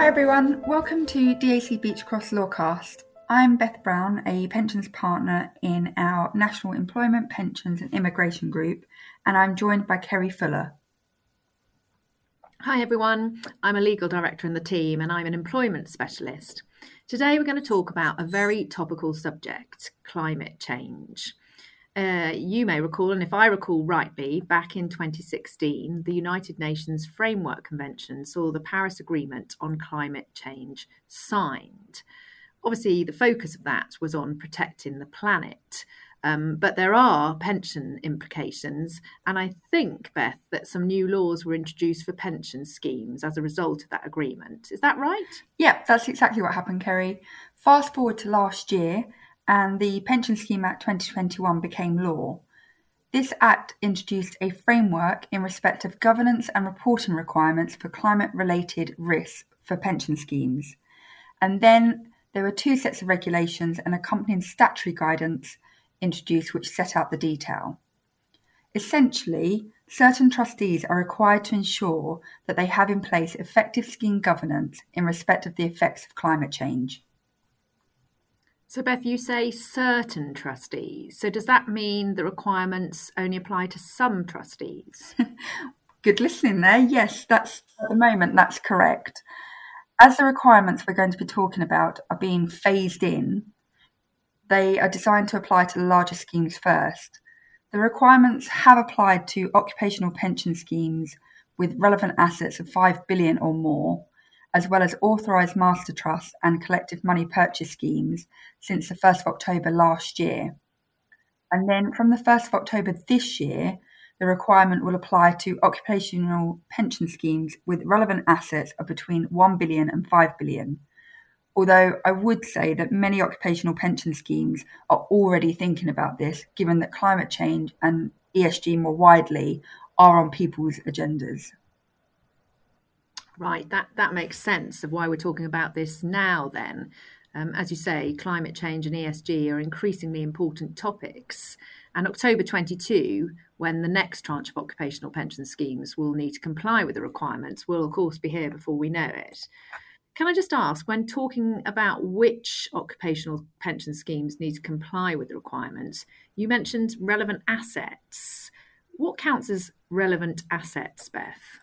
Hi everyone, welcome to DAC Beachcroft Lawcast. I'm Beth Brown, a pensions partner in our National Employment, Pensions and Immigration Group, and I'm joined by Kerry Fuller. Hi everyone, I'm a legal director in the team and I'm an employment specialist. Today we're going to talk about a very topical subject climate change. Uh, you may recall, and if I recall rightly, back in 2016, the United Nations Framework Convention saw the Paris Agreement on climate change signed. Obviously, the focus of that was on protecting the planet. Um, but there are pension implications, and I think, Beth, that some new laws were introduced for pension schemes as a result of that agreement. Is that right? Yeah, that's exactly what happened, Kerry. Fast forward to last year, and the Pension Scheme Act 2021 became law. This act introduced a framework in respect of governance and reporting requirements for climate related risks for pension schemes. And then there were two sets of regulations and accompanying statutory guidance introduced which set out the detail. Essentially, certain trustees are required to ensure that they have in place effective scheme governance in respect of the effects of climate change. So, Beth, you say certain trustees. So, does that mean the requirements only apply to some trustees? Good listening there. Yes, that's at the moment that's correct. As the requirements we're going to be talking about are being phased in, they are designed to apply to the larger schemes first. The requirements have applied to occupational pension schemes with relevant assets of 5 billion or more as well as authorised master trusts and collective money purchase schemes since the 1st of October last year. And then from the 1st of October this year, the requirement will apply to occupational pension schemes with relevant assets of between 1 billion and 5 billion. Although I would say that many occupational pension schemes are already thinking about this, given that climate change and ESG more widely are on people's agendas. Right, that, that makes sense of why we're talking about this now, then. Um, as you say, climate change and ESG are increasingly important topics. And October 22, when the next tranche of occupational pension schemes will need to comply with the requirements, will of course be here before we know it. Can I just ask, when talking about which occupational pension schemes need to comply with the requirements, you mentioned relevant assets. What counts as relevant assets, Beth?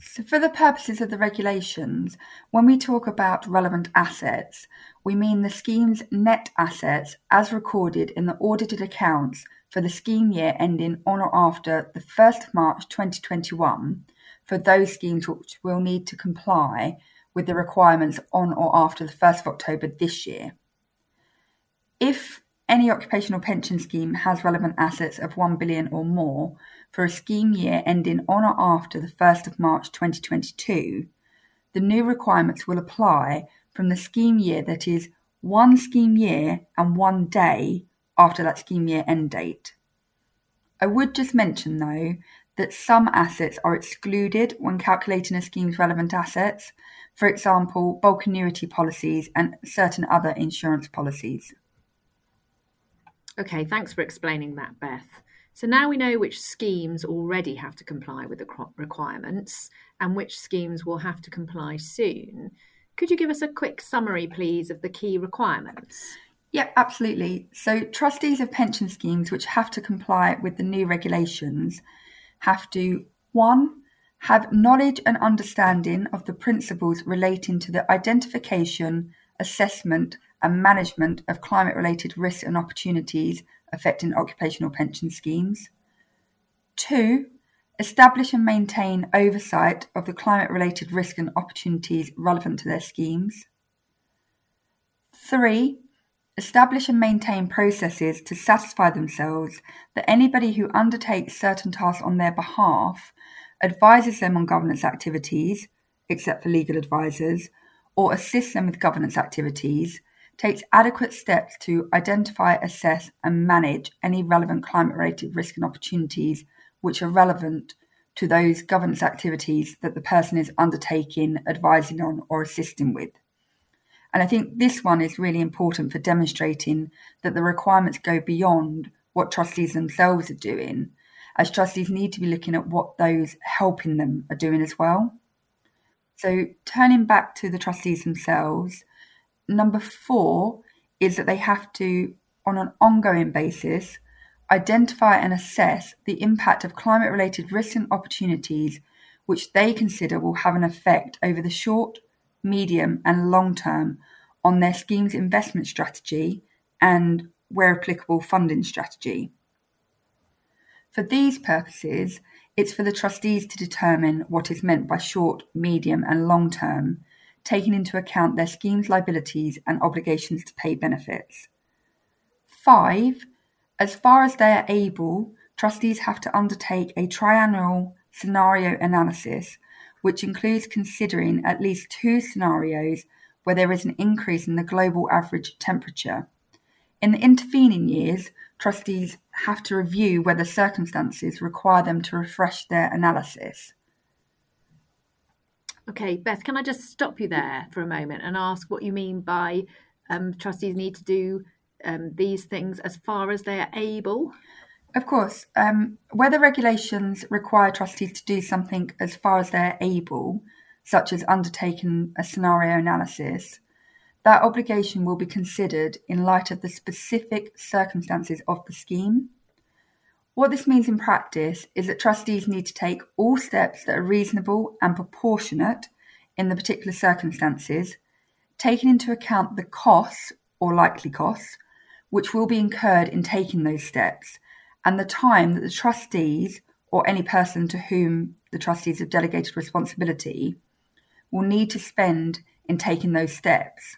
So, for the purposes of the regulations, when we talk about relevant assets, we mean the scheme's net assets as recorded in the audited accounts for the scheme year ending on or after the 1st of March 2021 for those schemes which will need to comply with the requirements on or after the 1st of October this year. If any occupational pension scheme has relevant assets of 1 billion or more for a scheme year ending on or after the 1st of March 2022, the new requirements will apply from the scheme year that is one scheme year and one day after that scheme year end date. I would just mention though that some assets are excluded when calculating a scheme's relevant assets, for example, bulk annuity policies and certain other insurance policies. Okay, thanks for explaining that, Beth. So now we know which schemes already have to comply with the requirements and which schemes will have to comply soon. Could you give us a quick summary, please, of the key requirements? Yeah, absolutely. So, trustees of pension schemes which have to comply with the new regulations have to one, have knowledge and understanding of the principles relating to the identification, assessment, and management of climate related risks and opportunities affecting occupational pension schemes. Two, establish and maintain oversight of the climate related risks and opportunities relevant to their schemes. Three, establish and maintain processes to satisfy themselves that anybody who undertakes certain tasks on their behalf advises them on governance activities, except for legal advisors, or assists them with governance activities takes adequate steps to identify, assess, and manage any relevant climate related risks and opportunities which are relevant to those governance activities that the person is undertaking, advising on, or assisting with. And I think this one is really important for demonstrating that the requirements go beyond what trustees themselves are doing, as trustees need to be looking at what those helping them are doing as well. So, turning back to the trustees themselves, number four is that they have to, on an ongoing basis, identify and assess the impact of climate related risks and opportunities which they consider will have an effect over the short, medium, and long term on their scheme's investment strategy and, where applicable, funding strategy. For these purposes, it's for the trustees to determine what is meant by short, medium, and long term, taking into account their scheme's liabilities and obligations to pay benefits. Five, as far as they are able, trustees have to undertake a triennial scenario analysis, which includes considering at least two scenarios where there is an increase in the global average temperature. In the intervening years, trustees have to review whether circumstances require them to refresh their analysis. Okay, Beth, can I just stop you there for a moment and ask what you mean by um, trustees need to do um, these things as far as they are able? Of course. Um, whether regulations require trustees to do something as far as they're able, such as undertaking a scenario analysis, that obligation will be considered in light of the specific circumstances of the scheme. What this means in practice is that trustees need to take all steps that are reasonable and proportionate in the particular circumstances, taking into account the costs or likely costs which will be incurred in taking those steps and the time that the trustees or any person to whom the trustees have delegated responsibility will need to spend in taking those steps.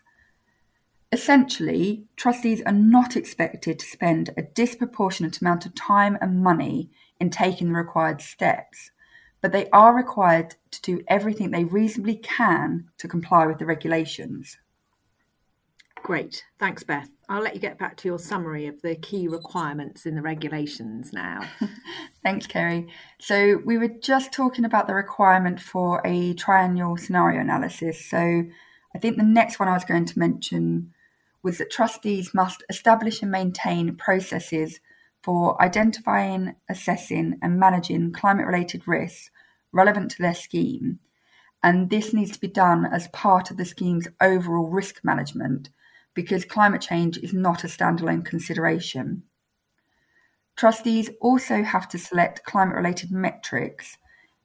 Essentially, trustees are not expected to spend a disproportionate amount of time and money in taking the required steps, but they are required to do everything they reasonably can to comply with the regulations. Great. Thanks, Beth. I'll let you get back to your summary of the key requirements in the regulations now. Thanks, Kerry. So, we were just talking about the requirement for a triennial scenario analysis. So, I think the next one I was going to mention was that trustees must establish and maintain processes for identifying, assessing, and managing climate related risks relevant to their scheme. And this needs to be done as part of the scheme's overall risk management because climate change is not a standalone consideration. Trustees also have to select climate related metrics,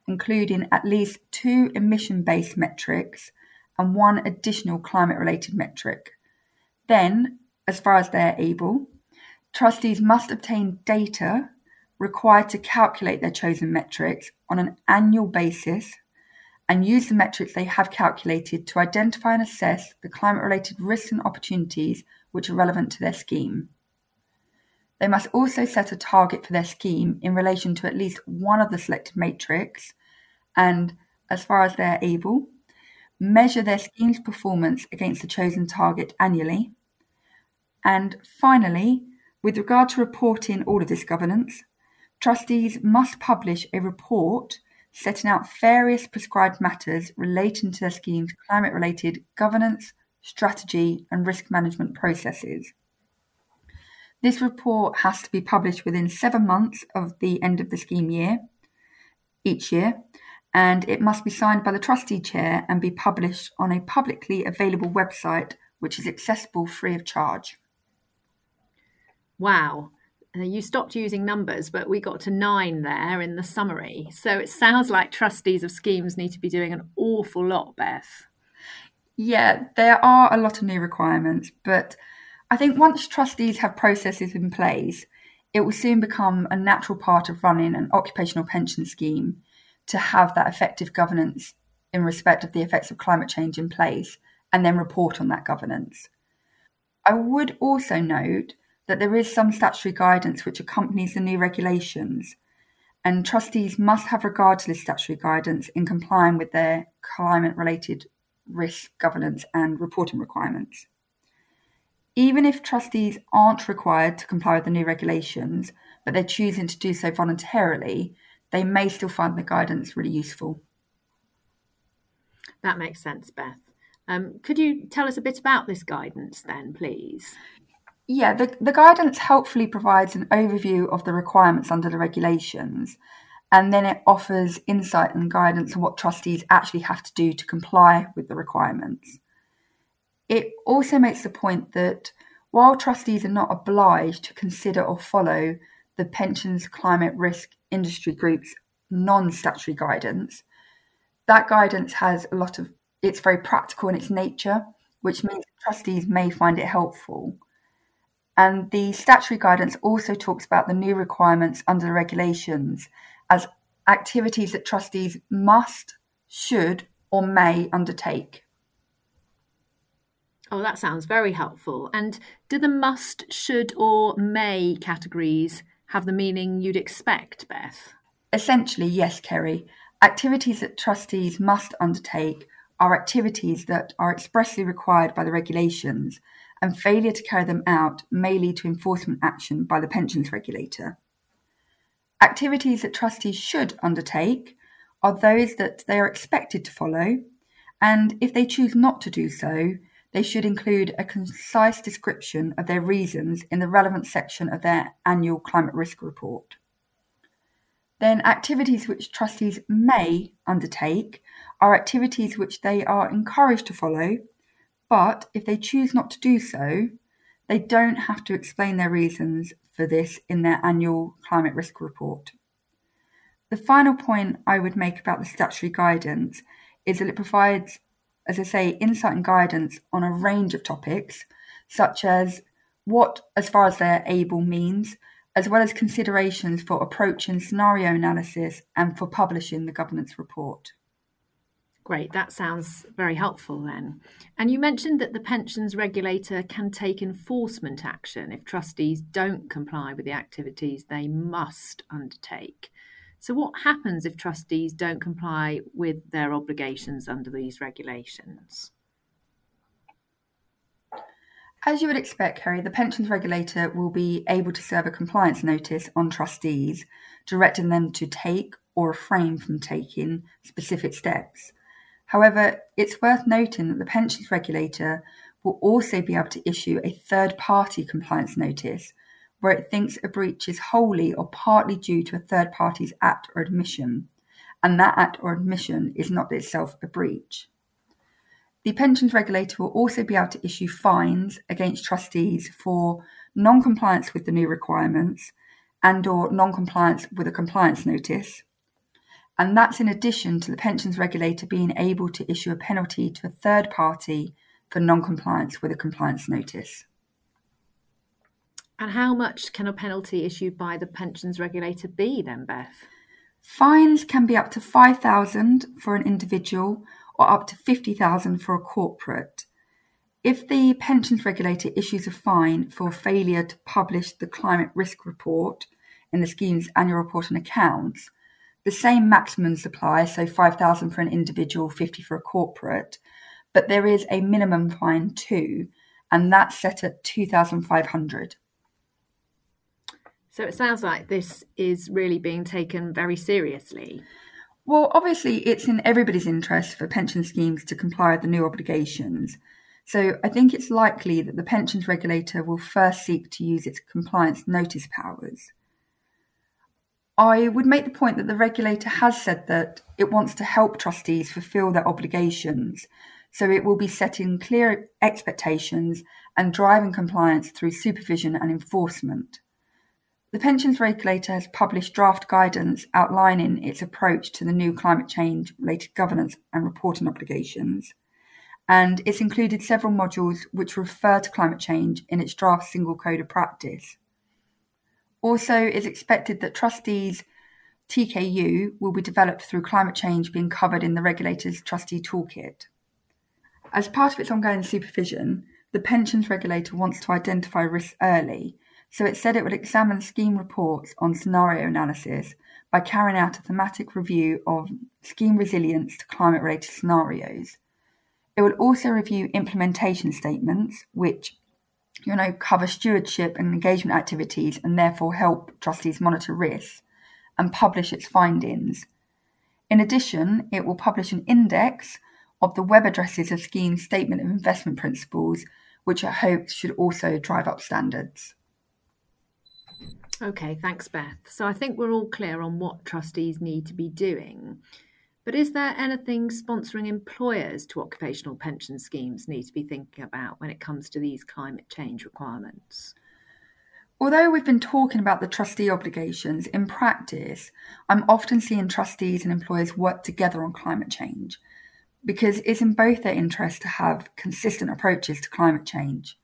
including at least two emission based metrics and one additional climate related metric. Then, as far as they're able, trustees must obtain data required to calculate their chosen metrics on an annual basis and use the metrics they have calculated to identify and assess the climate related risks and opportunities which are relevant to their scheme. They must also set a target for their scheme in relation to at least one of the selected metrics and, as far as they are able, measure their scheme's performance against the chosen target annually. And finally, with regard to reporting all of this governance, trustees must publish a report setting out various prescribed matters relating to their scheme's climate related governance, strategy, and risk management processes. This report has to be published within seven months of the end of the scheme year each year, and it must be signed by the trustee chair and be published on a publicly available website which is accessible free of charge. Wow, uh, you stopped using numbers, but we got to nine there in the summary. So it sounds like trustees of schemes need to be doing an awful lot, Beth. Yeah, there are a lot of new requirements, but I think once trustees have processes in place, it will soon become a natural part of running an occupational pension scheme to have that effective governance in respect of the effects of climate change in place and then report on that governance. I would also note that there is some statutory guidance which accompanies the new regulations, and trustees must have regard to this statutory guidance in complying with their climate related risk governance and reporting requirements. Even if trustees aren't required to comply with the new regulations, but they're choosing to do so voluntarily, they may still find the guidance really useful. That makes sense, Beth. Um, could you tell us a bit about this guidance then, please? Yeah, the, the guidance helpfully provides an overview of the requirements under the regulations and then it offers insight and guidance on what trustees actually have to do to comply with the requirements. It also makes the point that while trustees are not obliged to consider or follow the pensions climate risk industry group's non statutory guidance, that guidance has a lot of, it's very practical in its nature, which means trustees may find it helpful. And the statutory guidance also talks about the new requirements under the regulations as activities that trustees must, should, or may undertake. Oh, that sounds very helpful. And do the must, should, or may categories have the meaning you'd expect, Beth? Essentially, yes, Kerry. Activities that trustees must undertake are activities that are expressly required by the regulations, and failure to carry them out may lead to enforcement action by the pensions regulator. Activities that trustees should undertake are those that they are expected to follow, and if they choose not to do so, they should include a concise description of their reasons in the relevant section of their annual climate risk report. Then, activities which trustees may undertake are activities which they are encouraged to follow, but if they choose not to do so, they don't have to explain their reasons for this in their annual climate risk report. The final point I would make about the statutory guidance is that it provides, as I say, insight and guidance on a range of topics, such as what, as far as they're able, means, as well as considerations for approaching scenario analysis and for publishing the governance report. Great, that sounds very helpful then. And you mentioned that the pensions regulator can take enforcement action if trustees don't comply with the activities they must undertake. So, what happens if trustees don't comply with their obligations under these regulations? As you would expect, Kerry, the pensions regulator will be able to serve a compliance notice on trustees, directing them to take or refrain from taking specific steps. However, it's worth noting that the pensions regulator will also be able to issue a third party compliance notice where it thinks a breach is wholly or partly due to a third party's act or omission, and that act or omission is not itself a breach. The pensions regulator will also be able to issue fines against trustees for non-compliance with the new requirements and or non-compliance with a compliance notice, and that's in addition to the pensions regulator being able to issue a penalty to a third party for non compliance with a compliance notice. And how much can a penalty issued by the pensions regulator be then, Beth? Fines can be up to 5,000 for an individual or up to 50,000 for a corporate. If the pensions regulator issues a fine for failure to publish the climate risk report in the scheme's annual report and accounts, the same maximums apply, so 5,000 for an individual, 50 for a corporate, but there is a minimum fine too, and that's set at 2,500. So it sounds like this is really being taken very seriously. Well, obviously, it's in everybody's interest for pension schemes to comply with the new obligations. So I think it's likely that the pensions regulator will first seek to use its compliance notice powers. I would make the point that the regulator has said that it wants to help trustees fulfil their obligations, so it will be setting clear expectations and driving compliance through supervision and enforcement. The pensions regulator has published draft guidance outlining its approach to the new climate change related governance and reporting obligations, and it's included several modules which refer to climate change in its draft single code of practice. Also, it's expected that trustees' TKU will be developed through climate change being covered in the regulator's trustee toolkit. As part of its ongoing supervision, the pensions regulator wants to identify risks early, so it said it would examine scheme reports on scenario analysis by carrying out a thematic review of scheme resilience to climate related scenarios. It will also review implementation statements, which you know, cover stewardship and engagement activities and therefore help trustees monitor risks and publish its findings. In addition, it will publish an index of the web addresses of schemes' statement of investment principles, which are hoped should also drive up standards. Okay, thanks, Beth. So I think we're all clear on what trustees need to be doing. But is there anything sponsoring employers to occupational pension schemes need to be thinking about when it comes to these climate change requirements? Although we've been talking about the trustee obligations, in practice, I'm often seeing trustees and employers work together on climate change because it's in both their interest to have consistent approaches to climate change.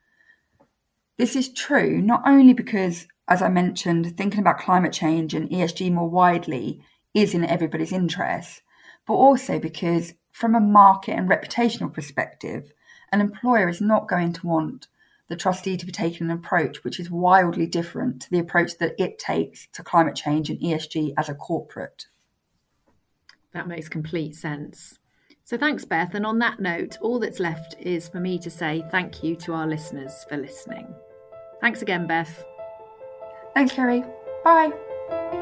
This is true not only because, as I mentioned, thinking about climate change and ESG more widely is in everybody's interest, but also because, from a market and reputational perspective, an employer is not going to want the trustee to be taking an approach which is wildly different to the approach that it takes to climate change and ESG as a corporate. That makes complete sense. So thanks, Beth. And on that note, all that's left is for me to say thank you to our listeners for listening. Thanks again, Beth. Thanks, Kerry. Bye.